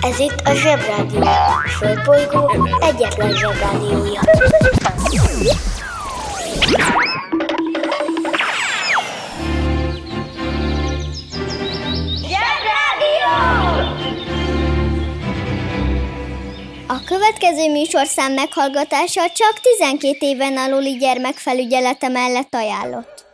Ez itt a Zsebrádió. A Földbolygó egyetlen Zsebrádiója. Zsebrádió! A következő műsorszám meghallgatása csak 12 éven aluli gyermekfelügyelete mellett ajánlott.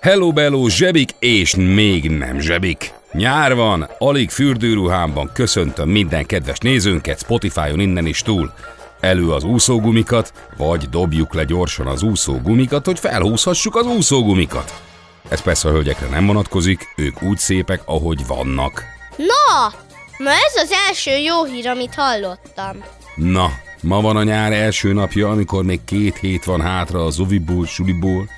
Hello bello, zsebik és még nem zsebik. Nyár van, alig fürdőruhámban köszöntöm minden kedves nézőnket Spotify-on innen is túl. Elő az úszógumikat, vagy dobjuk le gyorsan az úszógumikat, hogy felhúzhassuk az úszógumikat. Ez persze a hölgyekre nem vonatkozik, ők úgy szépek, ahogy vannak. Na, ma ez az első jó hír, amit hallottam. Na, ma van a nyár első napja, amikor még két hét van hátra az oviból, suliból.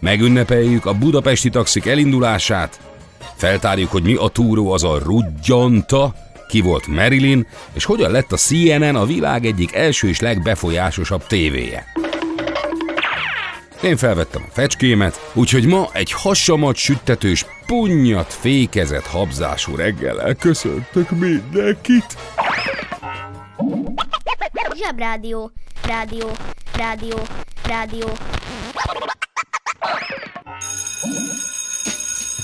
Megünnepeljük a budapesti taxik elindulását, feltárjuk, hogy mi a túró az a rudgyanta, ki volt Marilyn, és hogyan lett a CNN a világ egyik első és legbefolyásosabb tévéje. Én felvettem a fecskémet, úgyhogy ma egy hasamat süttetős, punnyat fékezett habzású reggel köszöntök mindenkit. Zsebrádió, rádió, rádió, rádió.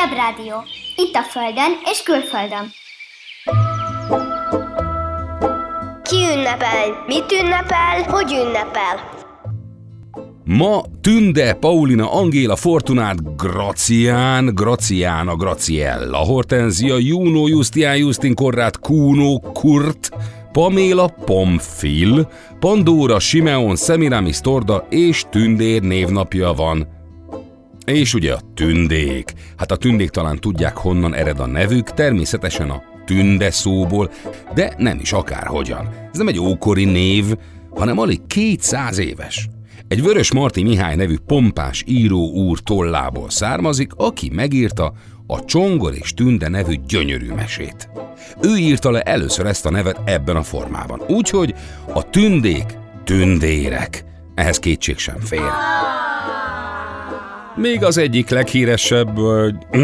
Zsebrádió. Itt a Földön és külföldön. Ki ünnepel? Mit ünnepel? Hogy ünnepel? Ma Tünde, Paulina, Angéla, Fortunát, Gracián, Graciana, Graciella, Hortenzia, Juno, Justián, Justin, Korrát, Kuno, Kurt, Paméla, Pomfil, Pandóra, Simeon, Semiramis, Torda és Tündér névnapja van. És ugye a tündék. Hát a tündék talán tudják honnan ered a nevük, természetesen a tünde szóból, de nem is akárhogyan. Ez nem egy ókori név, hanem alig 200 éves. Egy Vörös Marti Mihály nevű pompás író úr tollából származik, aki megírta a Csongor és Tünde nevű gyönyörű mesét. Ő írta le először ezt a nevet ebben a formában. Úgyhogy a tündék tündérek. Ehhez kétség sem fér. Még az egyik leghíresebb,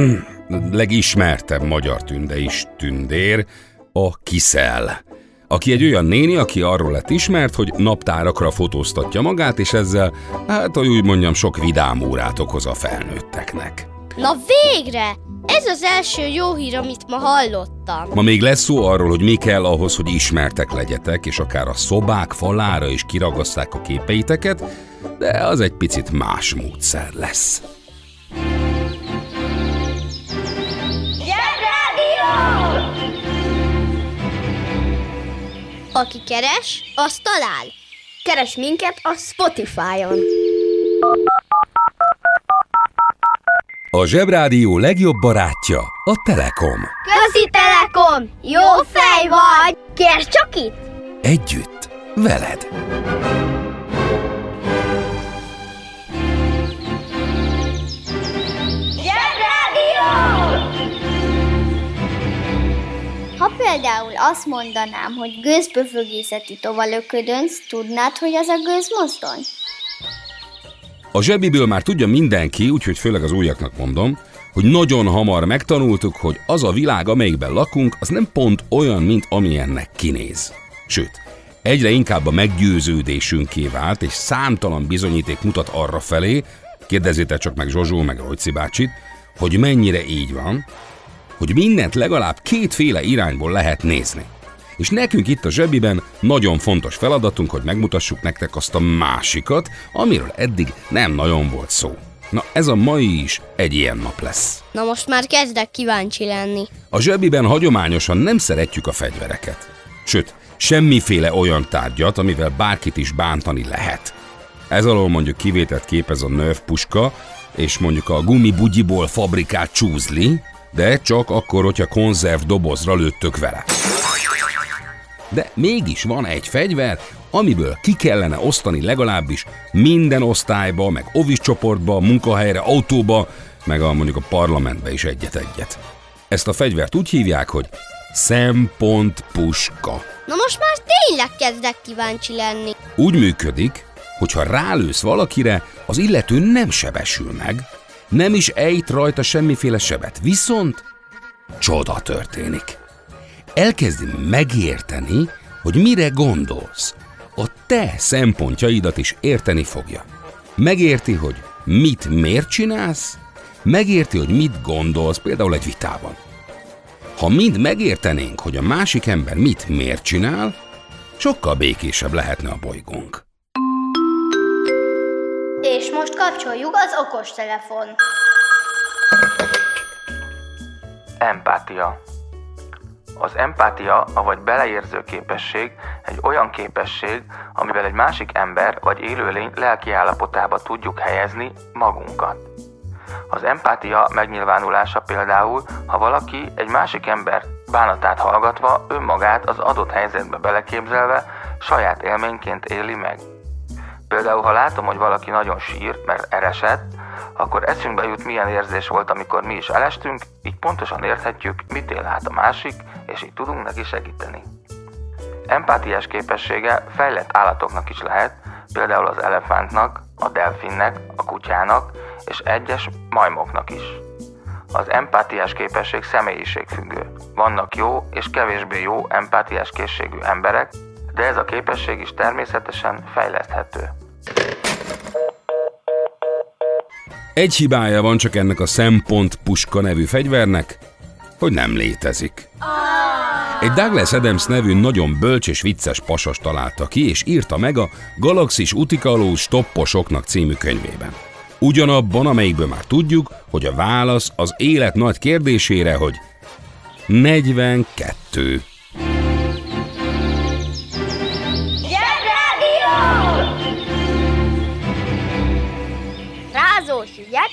legismertebb magyar tünde is tündér, a Kiszel. Aki egy olyan néni, aki arról lett ismert, hogy naptárakra fotóztatja magát, és ezzel, hát hogy úgy mondjam, sok vidám órát okoz a felnőtteknek. Na végre! Ez az első jó hír, amit ma hallottam. Ma még lesz szó arról, hogy mi kell ahhoz, hogy ismertek legyetek, és akár a szobák falára is kiragasszák a képeiteket, de az egy picit más módszer lesz. Zsebrádió! Aki keres, az talál. Keres minket a Spotify-on. A Zsebrádió legjobb barátja a Telekom. Közi Telekom! Jó fej vagy! Kérd csak itt! Együtt, veled. Például azt mondanám, hogy gőzböfögészeti tovalöködönc, tudnád, hogy az a gőzmozdony? A zsebiből már tudja mindenki, úgyhogy főleg az újaknak mondom, hogy nagyon hamar megtanultuk, hogy az a világ, amelyikben lakunk, az nem pont olyan, mint amilyennek kinéz. Sőt, egyre inkább a meggyőződésünké vált, és számtalan bizonyíték mutat arra felé, kérdezzétek csak meg Zsozsó, meg Rojci bácsit, hogy mennyire így van, hogy mindent legalább kétféle irányból lehet nézni. És nekünk itt a zsebiben nagyon fontos feladatunk, hogy megmutassuk nektek azt a másikat, amiről eddig nem nagyon volt szó. Na ez a mai is egy ilyen nap lesz. Na most már kezdek kíváncsi lenni. A zsebiben hagyományosan nem szeretjük a fegyvereket. Sőt, semmiféle olyan tárgyat, amivel bárkit is bántani lehet. Ez alól mondjuk kivételt képez a Nerf puska, és mondjuk a gumibugyiból fabrikált csúzli, de csak akkor, hogyha konzerv dobozra lőttök vele. De mégis van egy fegyver, amiből ki kellene osztani legalábbis minden osztályba, meg ovis csoportba, munkahelyre, autóba, meg a, mondjuk a parlamentbe is egyet-egyet. Ezt a fegyvert úgy hívják, hogy szempontpuska. Na most már tényleg kezdek kíváncsi lenni. Úgy működik, hogyha rálősz valakire, az illető nem sebesül meg, nem is ejt rajta semmiféle sebet, viszont csoda történik. Elkezdi megérteni, hogy mire gondolsz. A te szempontjaidat is érteni fogja. Megérti, hogy mit miért csinálsz, megérti, hogy mit gondolsz például egy vitában. Ha mind megértenénk, hogy a másik ember mit miért csinál, sokkal békésebb lehetne a bolygónk. És most kapcsoljuk az okostelefon. Empátia. Az empátia, avagy beleérző képesség egy olyan képesség, amivel egy másik ember vagy élőlény lelki állapotába tudjuk helyezni magunkat. Az empátia megnyilvánulása például, ha valaki egy másik ember bánatát hallgatva önmagát az adott helyzetbe beleképzelve saját élményként éli meg. Például, ha látom, hogy valaki nagyon sír, mert eresett, akkor eszünkbe jut, milyen érzés volt, amikor mi is elestünk, így pontosan érthetjük, mit él át a másik, és így tudunk neki segíteni. Empátiás képessége fejlett állatoknak is lehet, például az elefántnak, a delfinnek, a kutyának és egyes majmoknak is. Az empátiás képesség személyiségfüggő. Vannak jó és kevésbé jó empátiás készségű emberek, de ez a képesség is természetesen fejleszthető. Egy hibája van csak ennek a szempont puska nevű fegyvernek, hogy nem létezik. Egy Douglas Adams nevű nagyon bölcs és vicces pasas találta ki, és írta meg a Galaxis Utikaló Stopposoknak című könyvében. Ugyanabban, amelyikből már tudjuk, hogy a válasz az élet nagy kérdésére, hogy 42. Ügyek,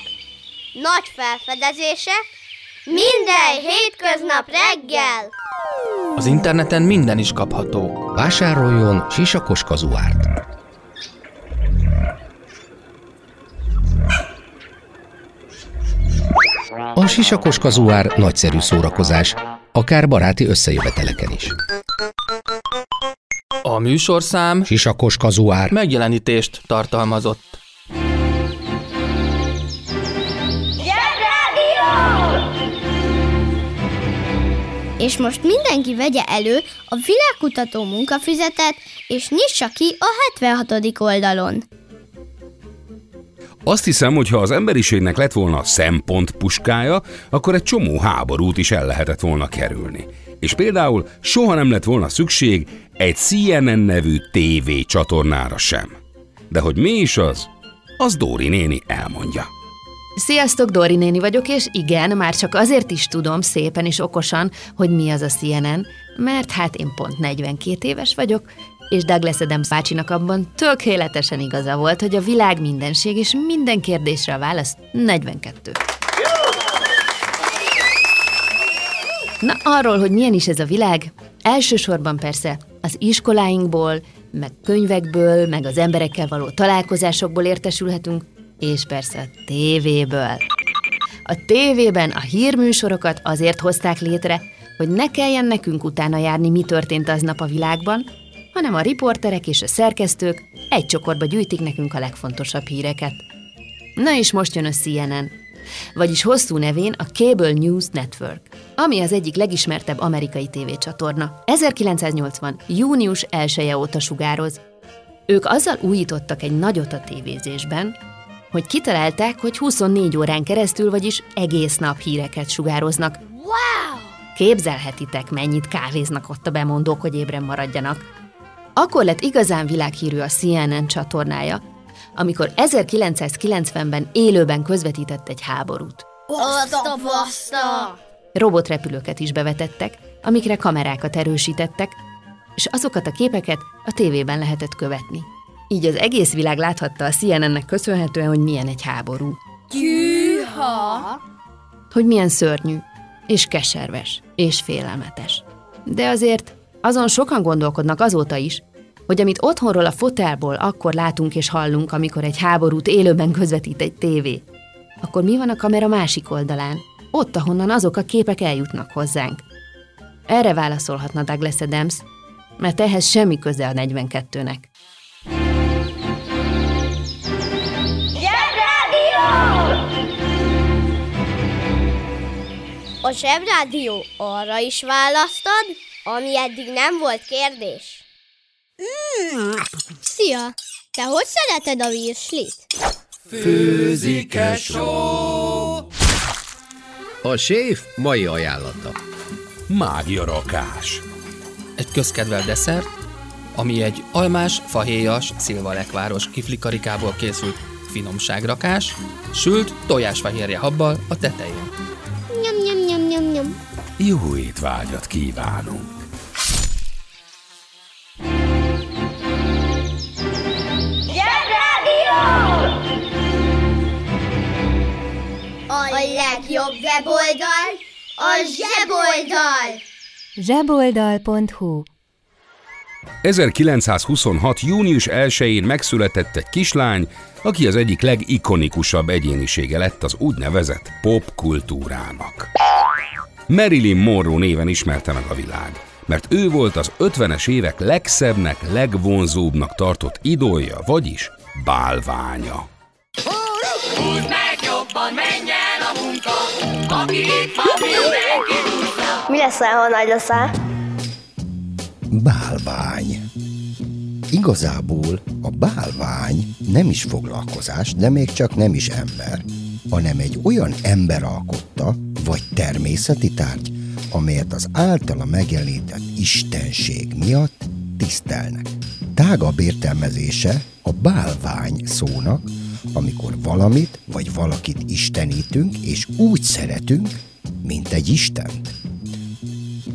nagy felfedezések, minden hétköznap reggel. Az interneten minden is kapható. Vásároljon sisakos kazuárt. A sisakos kazuár nagyszerű szórakozás, akár baráti összejöveteleken is. A műsorszám Sisakos kazuár. megjelenítést tartalmazott. És most mindenki vegye elő a világkutató munkafüzetet, és nyissa ki a 76. oldalon. Azt hiszem, hogy ha az emberiségnek lett volna szempont puskája, akkor egy csomó háborút is el lehetett volna kerülni. És például soha nem lett volna szükség egy CNN nevű TV csatornára sem. De hogy mi is az, az Dóri néni elmondja. Sziasztok, Dori néni vagyok, és igen, már csak azért is tudom szépen és okosan, hogy mi az a CNN, mert hát én pont 42 éves vagyok, és Douglas Adams bácsinak abban tökéletesen igaza volt, hogy a világ mindenség és minden kérdésre a válasz 42. Na, arról, hogy milyen is ez a világ, elsősorban persze az iskoláinkból, meg könyvekből, meg az emberekkel való találkozásokból értesülhetünk, és persze a tévéből. A tévében a hírműsorokat azért hozták létre, hogy ne kelljen nekünk utána járni, mi történt aznap a világban, hanem a riporterek és a szerkesztők egy csokorba gyűjtik nekünk a legfontosabb híreket. Na és most jön a CNN, vagyis hosszú nevén a Cable News Network, ami az egyik legismertebb amerikai tévécsatorna. 1980. június 1 -e óta sugároz. Ők azzal újítottak egy nagyot a tévézésben, hogy kitalálták, hogy 24 órán keresztül, vagyis egész nap híreket sugároznak. Wow! Képzelhetitek, mennyit kávéznak ott a bemondók, hogy ébren maradjanak. Akkor lett igazán világhírű a CNN csatornája, amikor 1990-ben élőben közvetített egy háborút. Azt a baszta! Robotrepülőket is bevetettek, amikre kamerákat erősítettek, és azokat a képeket a tévében lehetett követni. Így az egész világ láthatta a CNN-nek köszönhetően, hogy milyen egy háború. Gyűha! Hogy milyen szörnyű, és keserves, és félelmetes. De azért azon sokan gondolkodnak azóta is, hogy amit otthonról a fotelból akkor látunk és hallunk, amikor egy háborút élőben közvetít egy tévé, akkor mi van a kamera másik oldalán? Ott, ahonnan azok a képek eljutnak hozzánk. Erre válaszolhatna Douglas Adams, mert ehhez semmi köze a 42-nek. A zsebrádió arra is választad, ami eddig nem volt kérdés. Szia! Te hogy szereted a virslit? A séf mai ajánlata. Mágia rakás. Egy közkedvelt desszert, ami egy almás, fahéjas, szilvalekváros kiflikarikából készült finomságrakás, sült tojásfehérje habbal a tetején. Nyom, nyom, nyom, nyom, nyom. Jó étvágyat kívánunk. A legjobb weboldal a zseboldal! zseboldal.hu 1926. június 1-én megszületett egy kislány, aki az egyik legikonikusabb egyénisége lett az úgynevezett popkultúrának. Marilyn Monroe néven ismerte meg a világ, mert ő volt az 50-es évek legszebbnek, legvonzóbbnak tartott idolja, vagyis bálványa. Mi leszel, ha nagy leszel? Bálvány. Igazából a bálvány nem is foglalkozás, de még csak nem is ember, hanem egy olyan ember alkotta, vagy természeti tárgy, amelyet az általa megjelenített istenség miatt tisztelnek. Tágabb értelmezése a bálvány szónak, amikor valamit vagy valakit istenítünk, és úgy szeretünk, mint egy istent.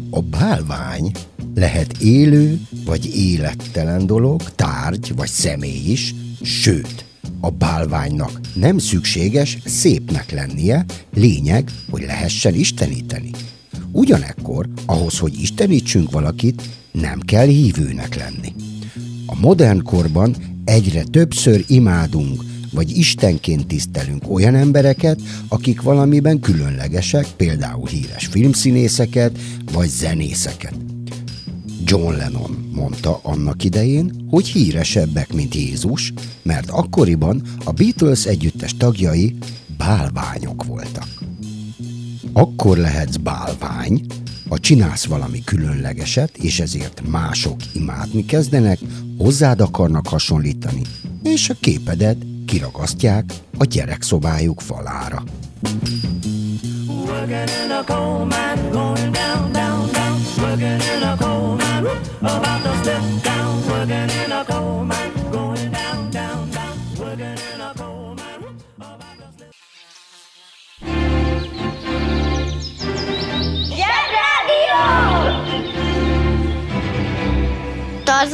A bálvány lehet élő vagy élettelen dolog, tárgy vagy személy is, sőt, a bálványnak nem szükséges szépnek lennie, lényeg, hogy lehessen isteníteni. Ugyanekkor, ahhoz, hogy istenítsünk valakit, nem kell hívőnek lenni. A modern korban egyre többször imádunk, vagy istenként tisztelünk olyan embereket, akik valamiben különlegesek, például híres filmszínészeket, vagy zenészeket. John Lennon mondta annak idején, hogy híresebbek, mint Jézus, mert akkoriban a Beatles együttes tagjai bálványok voltak. Akkor lehetsz bálvány, ha csinálsz valami különlegeset, és ezért mások imádni kezdenek, hozzád akarnak hasonlítani, és a képedet kiragasztják a gyerekszobájuk falára.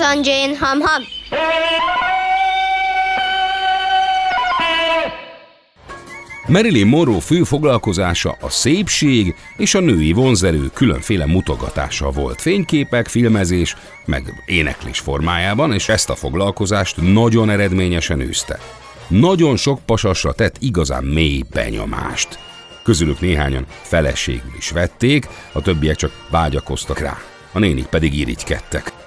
Tarzan Jane Ham Ham. Marilyn Monroe fő foglalkozása a szépség és a női vonzerő különféle mutogatása volt. Fényképek, filmezés, meg éneklés formájában, és ezt a foglalkozást nagyon eredményesen űzte. Nagyon sok pasasra tett igazán mély benyomást. Közülük néhányan feleségül is vették, a többiek csak vágyakoztak rá. A nénik pedig irigykedtek.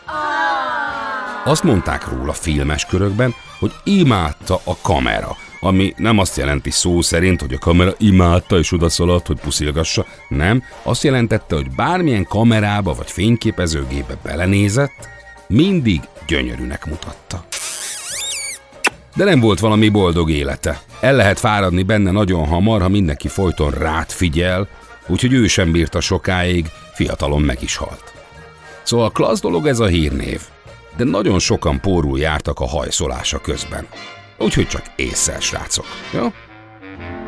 Azt mondták róla filmes körökben, hogy imádta a kamera, ami nem azt jelenti szó szerint, hogy a kamera imádta és odaszaladt, hogy puszilgassa, nem, azt jelentette, hogy bármilyen kamerába vagy fényképezőgébe belenézett, mindig gyönyörűnek mutatta. De nem volt valami boldog élete. El lehet fáradni benne nagyon hamar, ha mindenki folyton rád figyel, úgyhogy ő sem bírta sokáig, fiatalon meg is halt. Szóval klassz dolog ez a hírnév, de nagyon sokan pórul jártak a hajszolása közben. Úgyhogy csak észre, srácok. Jó?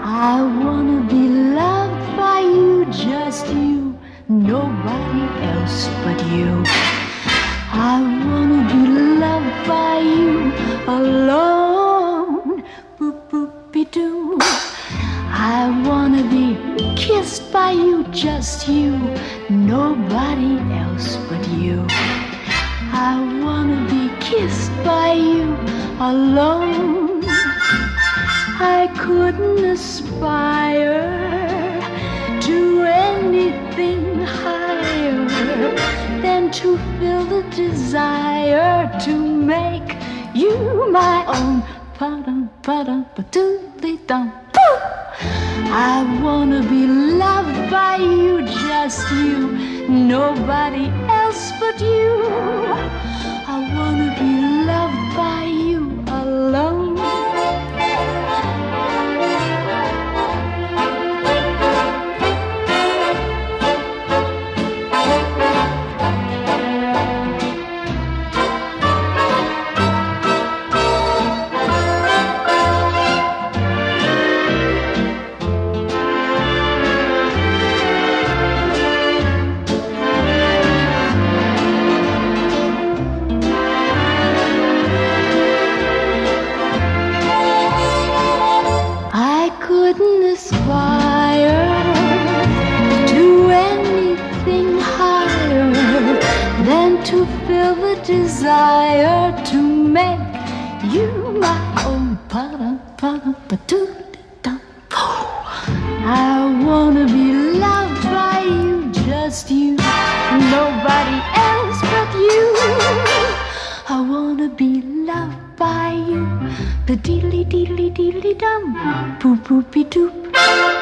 I wanna be loved by you, just you, nobody else but you. I wanna be loved by you alone, boop boop doo. I wanna be kissed by you, just you, nobody else but you. I wanna be kissed by you alone. I couldn't aspire to anything higher than to feel the desire to make you my own. I wanna be loved by you, just you, nobody else but you. I wanna be desire to make you my own. I wanna be loved by you, just you, nobody else but you. I wanna be loved by you, the deedly deedly deedly dum, boop boopy doop.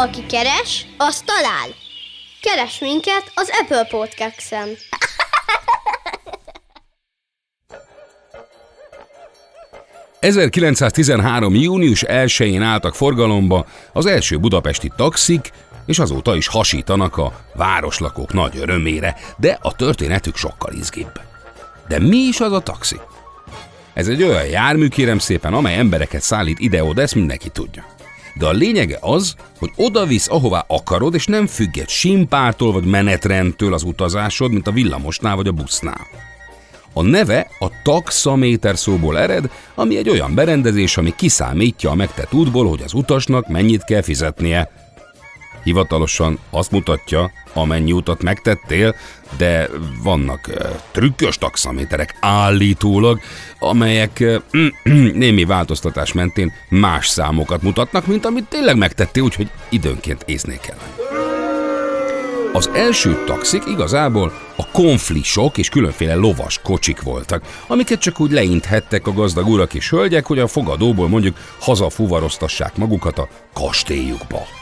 Aki keres, az talál. Keres minket az Apple Podcast-en. ...1913. június 1-én álltak forgalomba az első budapesti taxik, és azóta is hasítanak a városlakók nagy örömére, de a történetük sokkal izgibb. De mi is az a taxi? Ez egy olyan jármű, kérem szépen, amely embereket szállít ide-oda, ezt mindenki tudja. De a lényege az, hogy oda visz, ahová akarod, és nem függ egy simpártól vagy menetrendtől az utazásod, mint a villamosnál vagy a busznál. A neve a taxaméter szóból ered, ami egy olyan berendezés, ami kiszámítja a megtett útból, hogy az utasnak mennyit kell fizetnie. Hivatalosan azt mutatja, amennyi utat megtettél, de vannak uh, trükkös taxaméterek állítólag, amelyek uh, némi változtatás mentén más számokat mutatnak, mint amit tényleg megtettél, úgyhogy időnként észnél kell. Az első taxik igazából a konflisok és különféle lovas kocsik voltak, amiket csak úgy leinthettek a gazdag urak és hölgyek, hogy a fogadóból mondjuk hazafuvaroztassák magukat a kastélyukba.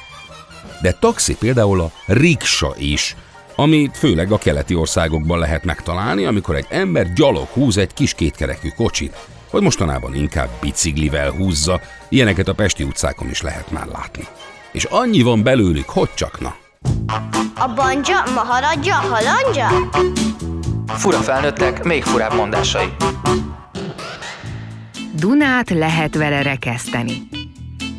De taxi például a riksa is, amit főleg a keleti országokban lehet megtalálni, amikor egy ember gyalog húz egy kis kétkerekű kocsit, vagy mostanában inkább biciklivel húzza, ilyeneket a pesti utcákon is lehet már látni. És annyi van belőlük, hogy csak na. A banja, maharadja, halandja? Fura felnőttek, még furább mondásai. Dunát lehet vele rekeszteni.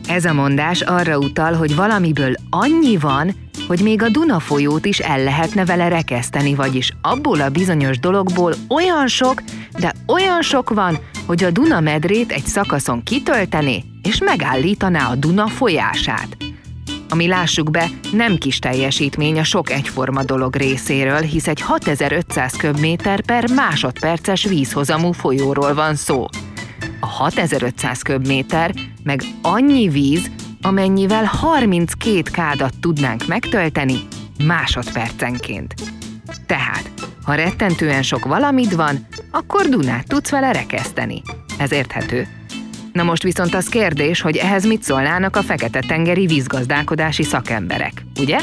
Ez a mondás arra utal, hogy valamiből annyi van, hogy még a Duna folyót is el lehetne vele rekeszteni, vagyis abból a bizonyos dologból olyan sok, de olyan sok van, hogy a Duna medrét egy szakaszon kitöltené, és megállítaná a Duna folyását. ami lássuk be, nem kis teljesítmény a sok egyforma dolog részéről, hisz egy 6500 köbméter per másodperces vízhozamú folyóról van szó. A 6500 köbméter meg annyi víz, amennyivel 32 kádat tudnánk megtölteni másodpercenként. Tehát, ha rettentően sok valamit van, akkor Dunát tudsz vele rekeszteni. Ez érthető. Na most viszont az kérdés, hogy ehhez mit szólnának a Fekete-tengeri vízgazdálkodási szakemberek, ugye?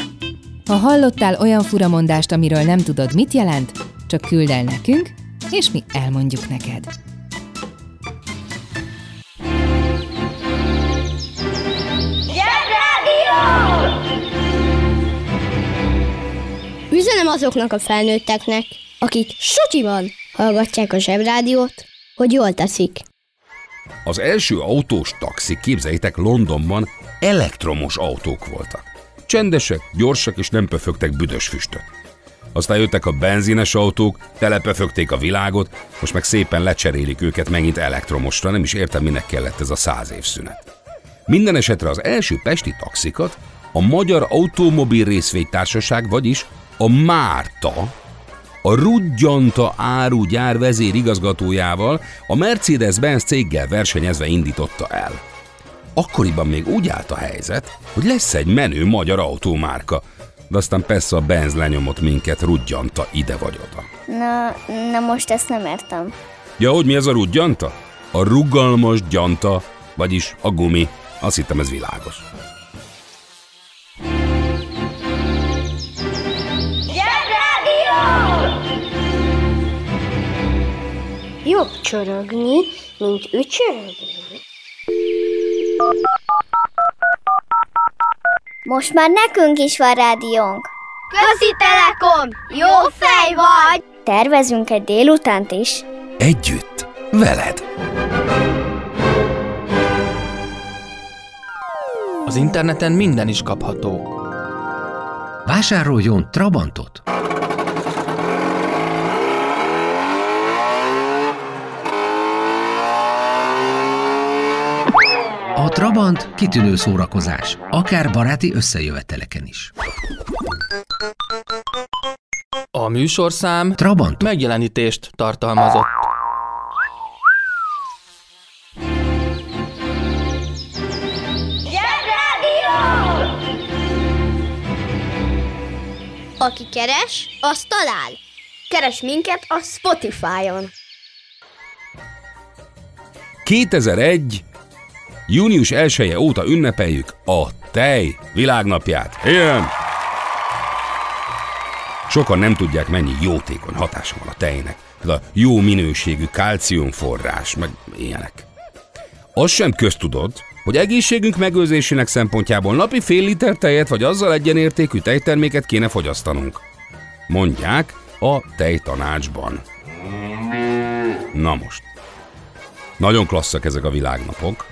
Ha hallottál olyan furamondást, amiről nem tudod, mit jelent, csak küld el nekünk, és mi elmondjuk neked. Üzenem azoknak a felnőtteknek, akik sutyiban hallgatják a zsebrádiót, hogy jól teszik. Az első autós taxik, képzeljétek, Londonban elektromos autók voltak. Csendesek, gyorsak és nem pöfögtek büdös füstöt. Aztán jöttek a benzines autók, telepöfögték a világot, most meg szépen lecserélik őket megint elektromosra, nem is értem, minek kellett ez a száz év szünet. Minden esetre az első pesti taxikat a Magyar Automobil Részvénytársaság, vagyis a Márta, a Rudgyanta árugyár vezérigazgatójával a Mercedes-Benz céggel versenyezve indította el. Akkoriban még úgy állt a helyzet, hogy lesz egy menő magyar autómárka, de aztán persze a Benz lenyomott minket Rudgyanta ide vagy oda. Na, na most ezt nem értem. Ja, hogy mi ez a Rudgyanta? A rugalmas gyanta, vagyis a gumi. Azt hittem ez világos. Jobb csorogni, mint ücsörögni. Most már nekünk is van rádiónk. Közi Telekom! Jó fej vagy! Tervezünk egy délutánt is. Együtt, veled. Az interneten minden is kapható. Vásároljon Trabantot! Trabant kitűnő szórakozás, akár baráti összejöveteleken is. A műsorszám Trabant megjelenítést tartalmazott. Aki keres, az talál. Keres minket a Spotify-on. 2001. június 1 -e óta ünnepeljük a tej világnapját. Igen! Sokan nem tudják, mennyi jótékony hatása van a tejnek. Például a jó minőségű kálciumforrás, meg ilyenek. Az sem köztudod, hogy egészségünk megőrzésének szempontjából napi fél liter tejet vagy azzal egyenértékű tejterméket kéne fogyasztanunk. Mondják a tejtanácsban. Na most. Nagyon klasszak ezek a világnapok,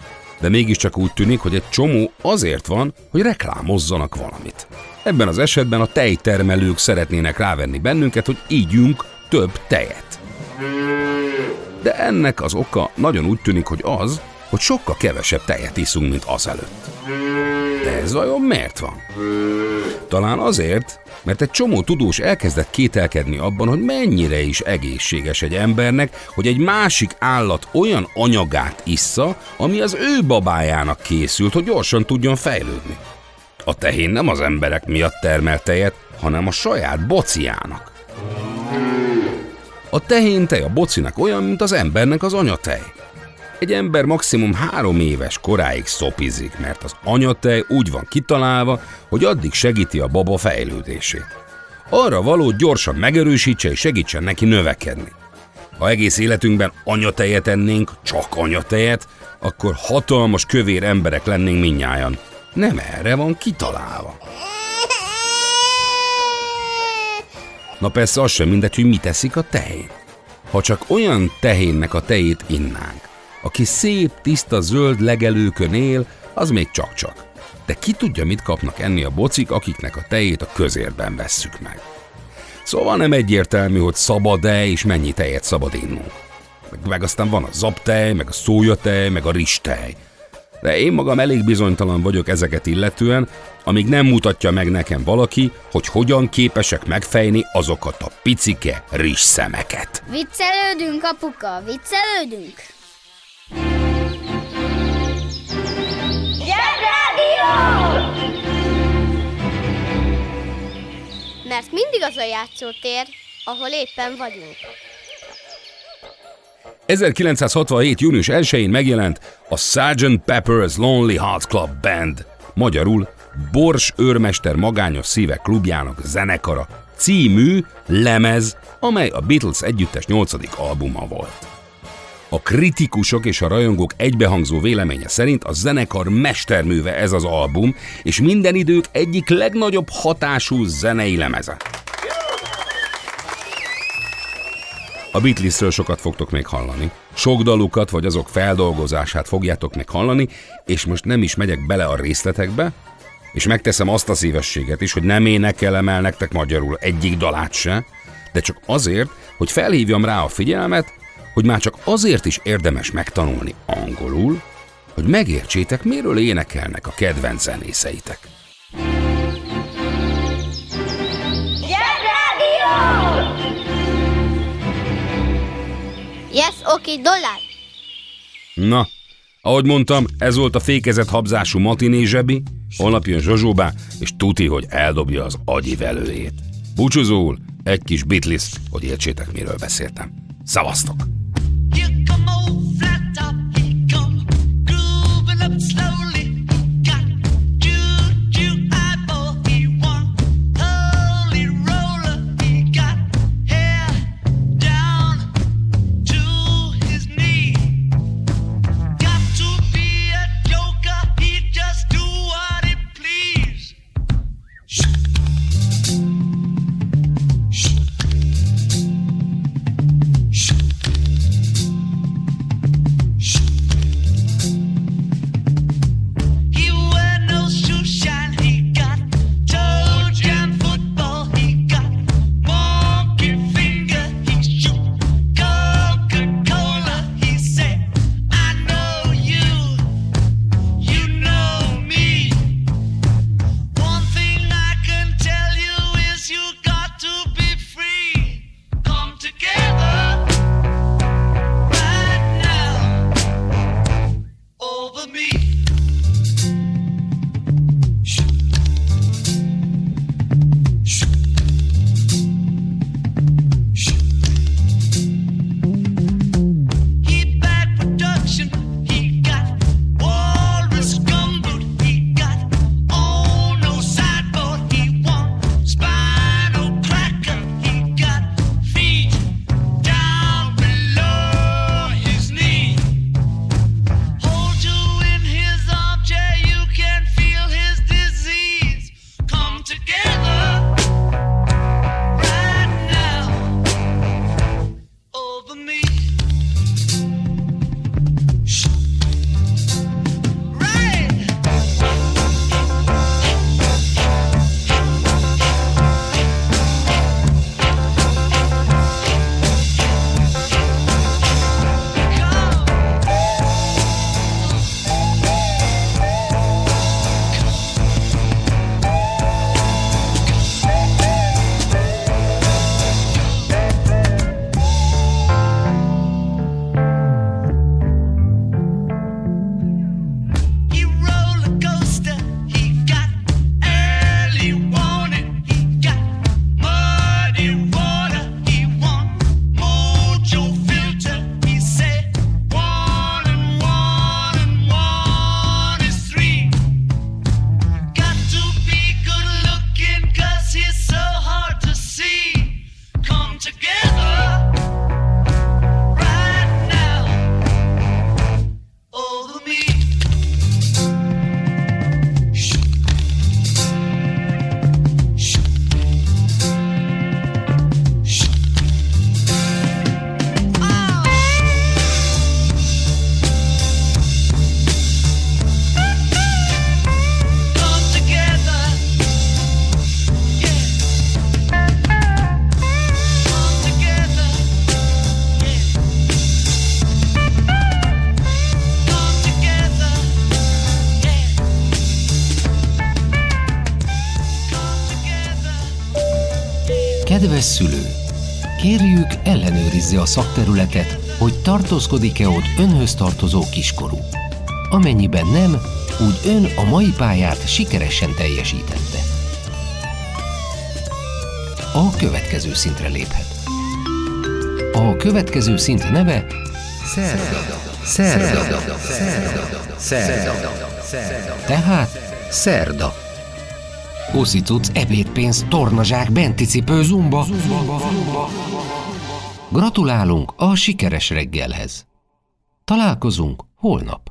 de mégiscsak úgy tűnik, hogy egy csomó azért van, hogy reklámozzanak valamit. Ebben az esetben a tejtermelők szeretnének rávenni bennünket, hogy ígyünk több tejet. De ennek az oka nagyon úgy tűnik, hogy az, hogy sokkal kevesebb tejet iszunk, mint azelőtt. De ez vajon miért van? Talán azért, mert egy csomó tudós elkezdett kételkedni abban, hogy mennyire is egészséges egy embernek, hogy egy másik állat olyan anyagát issza, ami az ő babájának készült, hogy gyorsan tudjon fejlődni. A tehén nem az emberek miatt termel tejet, hanem a saját bociának. A tehén tej a bocinak olyan, mint az embernek az anyatej. Egy ember maximum három éves koráig szopizik, mert az anyatej úgy van kitalálva, hogy addig segíti a baba fejlődését. Arra való gyorsan megerősítse és segítsen neki növekedni. Ha egész életünkben anyatejet ennénk, csak anyatejet, akkor hatalmas kövér emberek lennénk minnyájan. Nem erre van kitalálva. Na persze az sem mindegy, hogy mit teszik a tehén. Ha csak olyan tehénnek a tejét innánk, aki szép, tiszta, zöld legelőkön él, az még csak-csak. De ki tudja, mit kapnak enni a bocik, akiknek a tejét a közérben vesszük meg. Szóval nem egyértelmű, hogy szabad-e és mennyi tejet szabad innunk. Meg, meg aztán van a zabtej, meg a szójatej, meg a ristej. de én magam elég bizonytalan vagyok ezeket illetően, amíg nem mutatja meg nekem valaki, hogy hogyan képesek megfejni azokat a picike rizs szemeket. Viccelődünk, apuka, viccelődünk. Mert mindig az a játszótér, ahol éppen vagyunk. 1967. június 1-én megjelent a Sgt. Pepper's Lonely Hearts Club Band, magyarul Bors őrmester magányos szívek klubjának zenekara című lemez, amely a Beatles együttes nyolcadik albuma volt. A kritikusok és a rajongók egybehangzó véleménye szerint a zenekar mesterműve ez az album, és minden idők egyik legnagyobb hatású zenei lemeze. A Beatlesről sokat fogtok még hallani. Sok dalukat vagy azok feldolgozását fogjátok még hallani, és most nem is megyek bele a részletekbe, és megteszem azt a szívességet is, hogy nem énekelem el nektek magyarul egyik dalát se, de csak azért, hogy felhívjam rá a figyelmet, hogy már csak azért is érdemes megtanulni angolul, hogy megértsétek, miről énekelnek a kedvenc zenészeitek. Yes, oké, okay, dollár. Na, ahogy mondtam, ez volt a fékezett habzású matiné zsebi, holnap jön Zsozsóbá, és tuti, hogy eldobja az agyi velőjét. Búcsúzóul egy kis bitlis, hogy értsétek, miről beszéltem. Szavaztok! Kedves szülő! Kérjük, ellenőrizze a szakterületet, hogy tartózkodik-e ott önhöz tartozó kiskorú. Amennyiben nem, úgy ön a mai pályát sikeresen teljesítette. A következő szintre léphet. A következő szint neve Szerda. Szerda. Szerda. Szerda. Tehát szerda. Uszicuc, ebédpénz, tornazsák, benti cipő, zumba. zumba, zumba. Gratulálunk a sikeres reggelhez. Találkozunk holnap.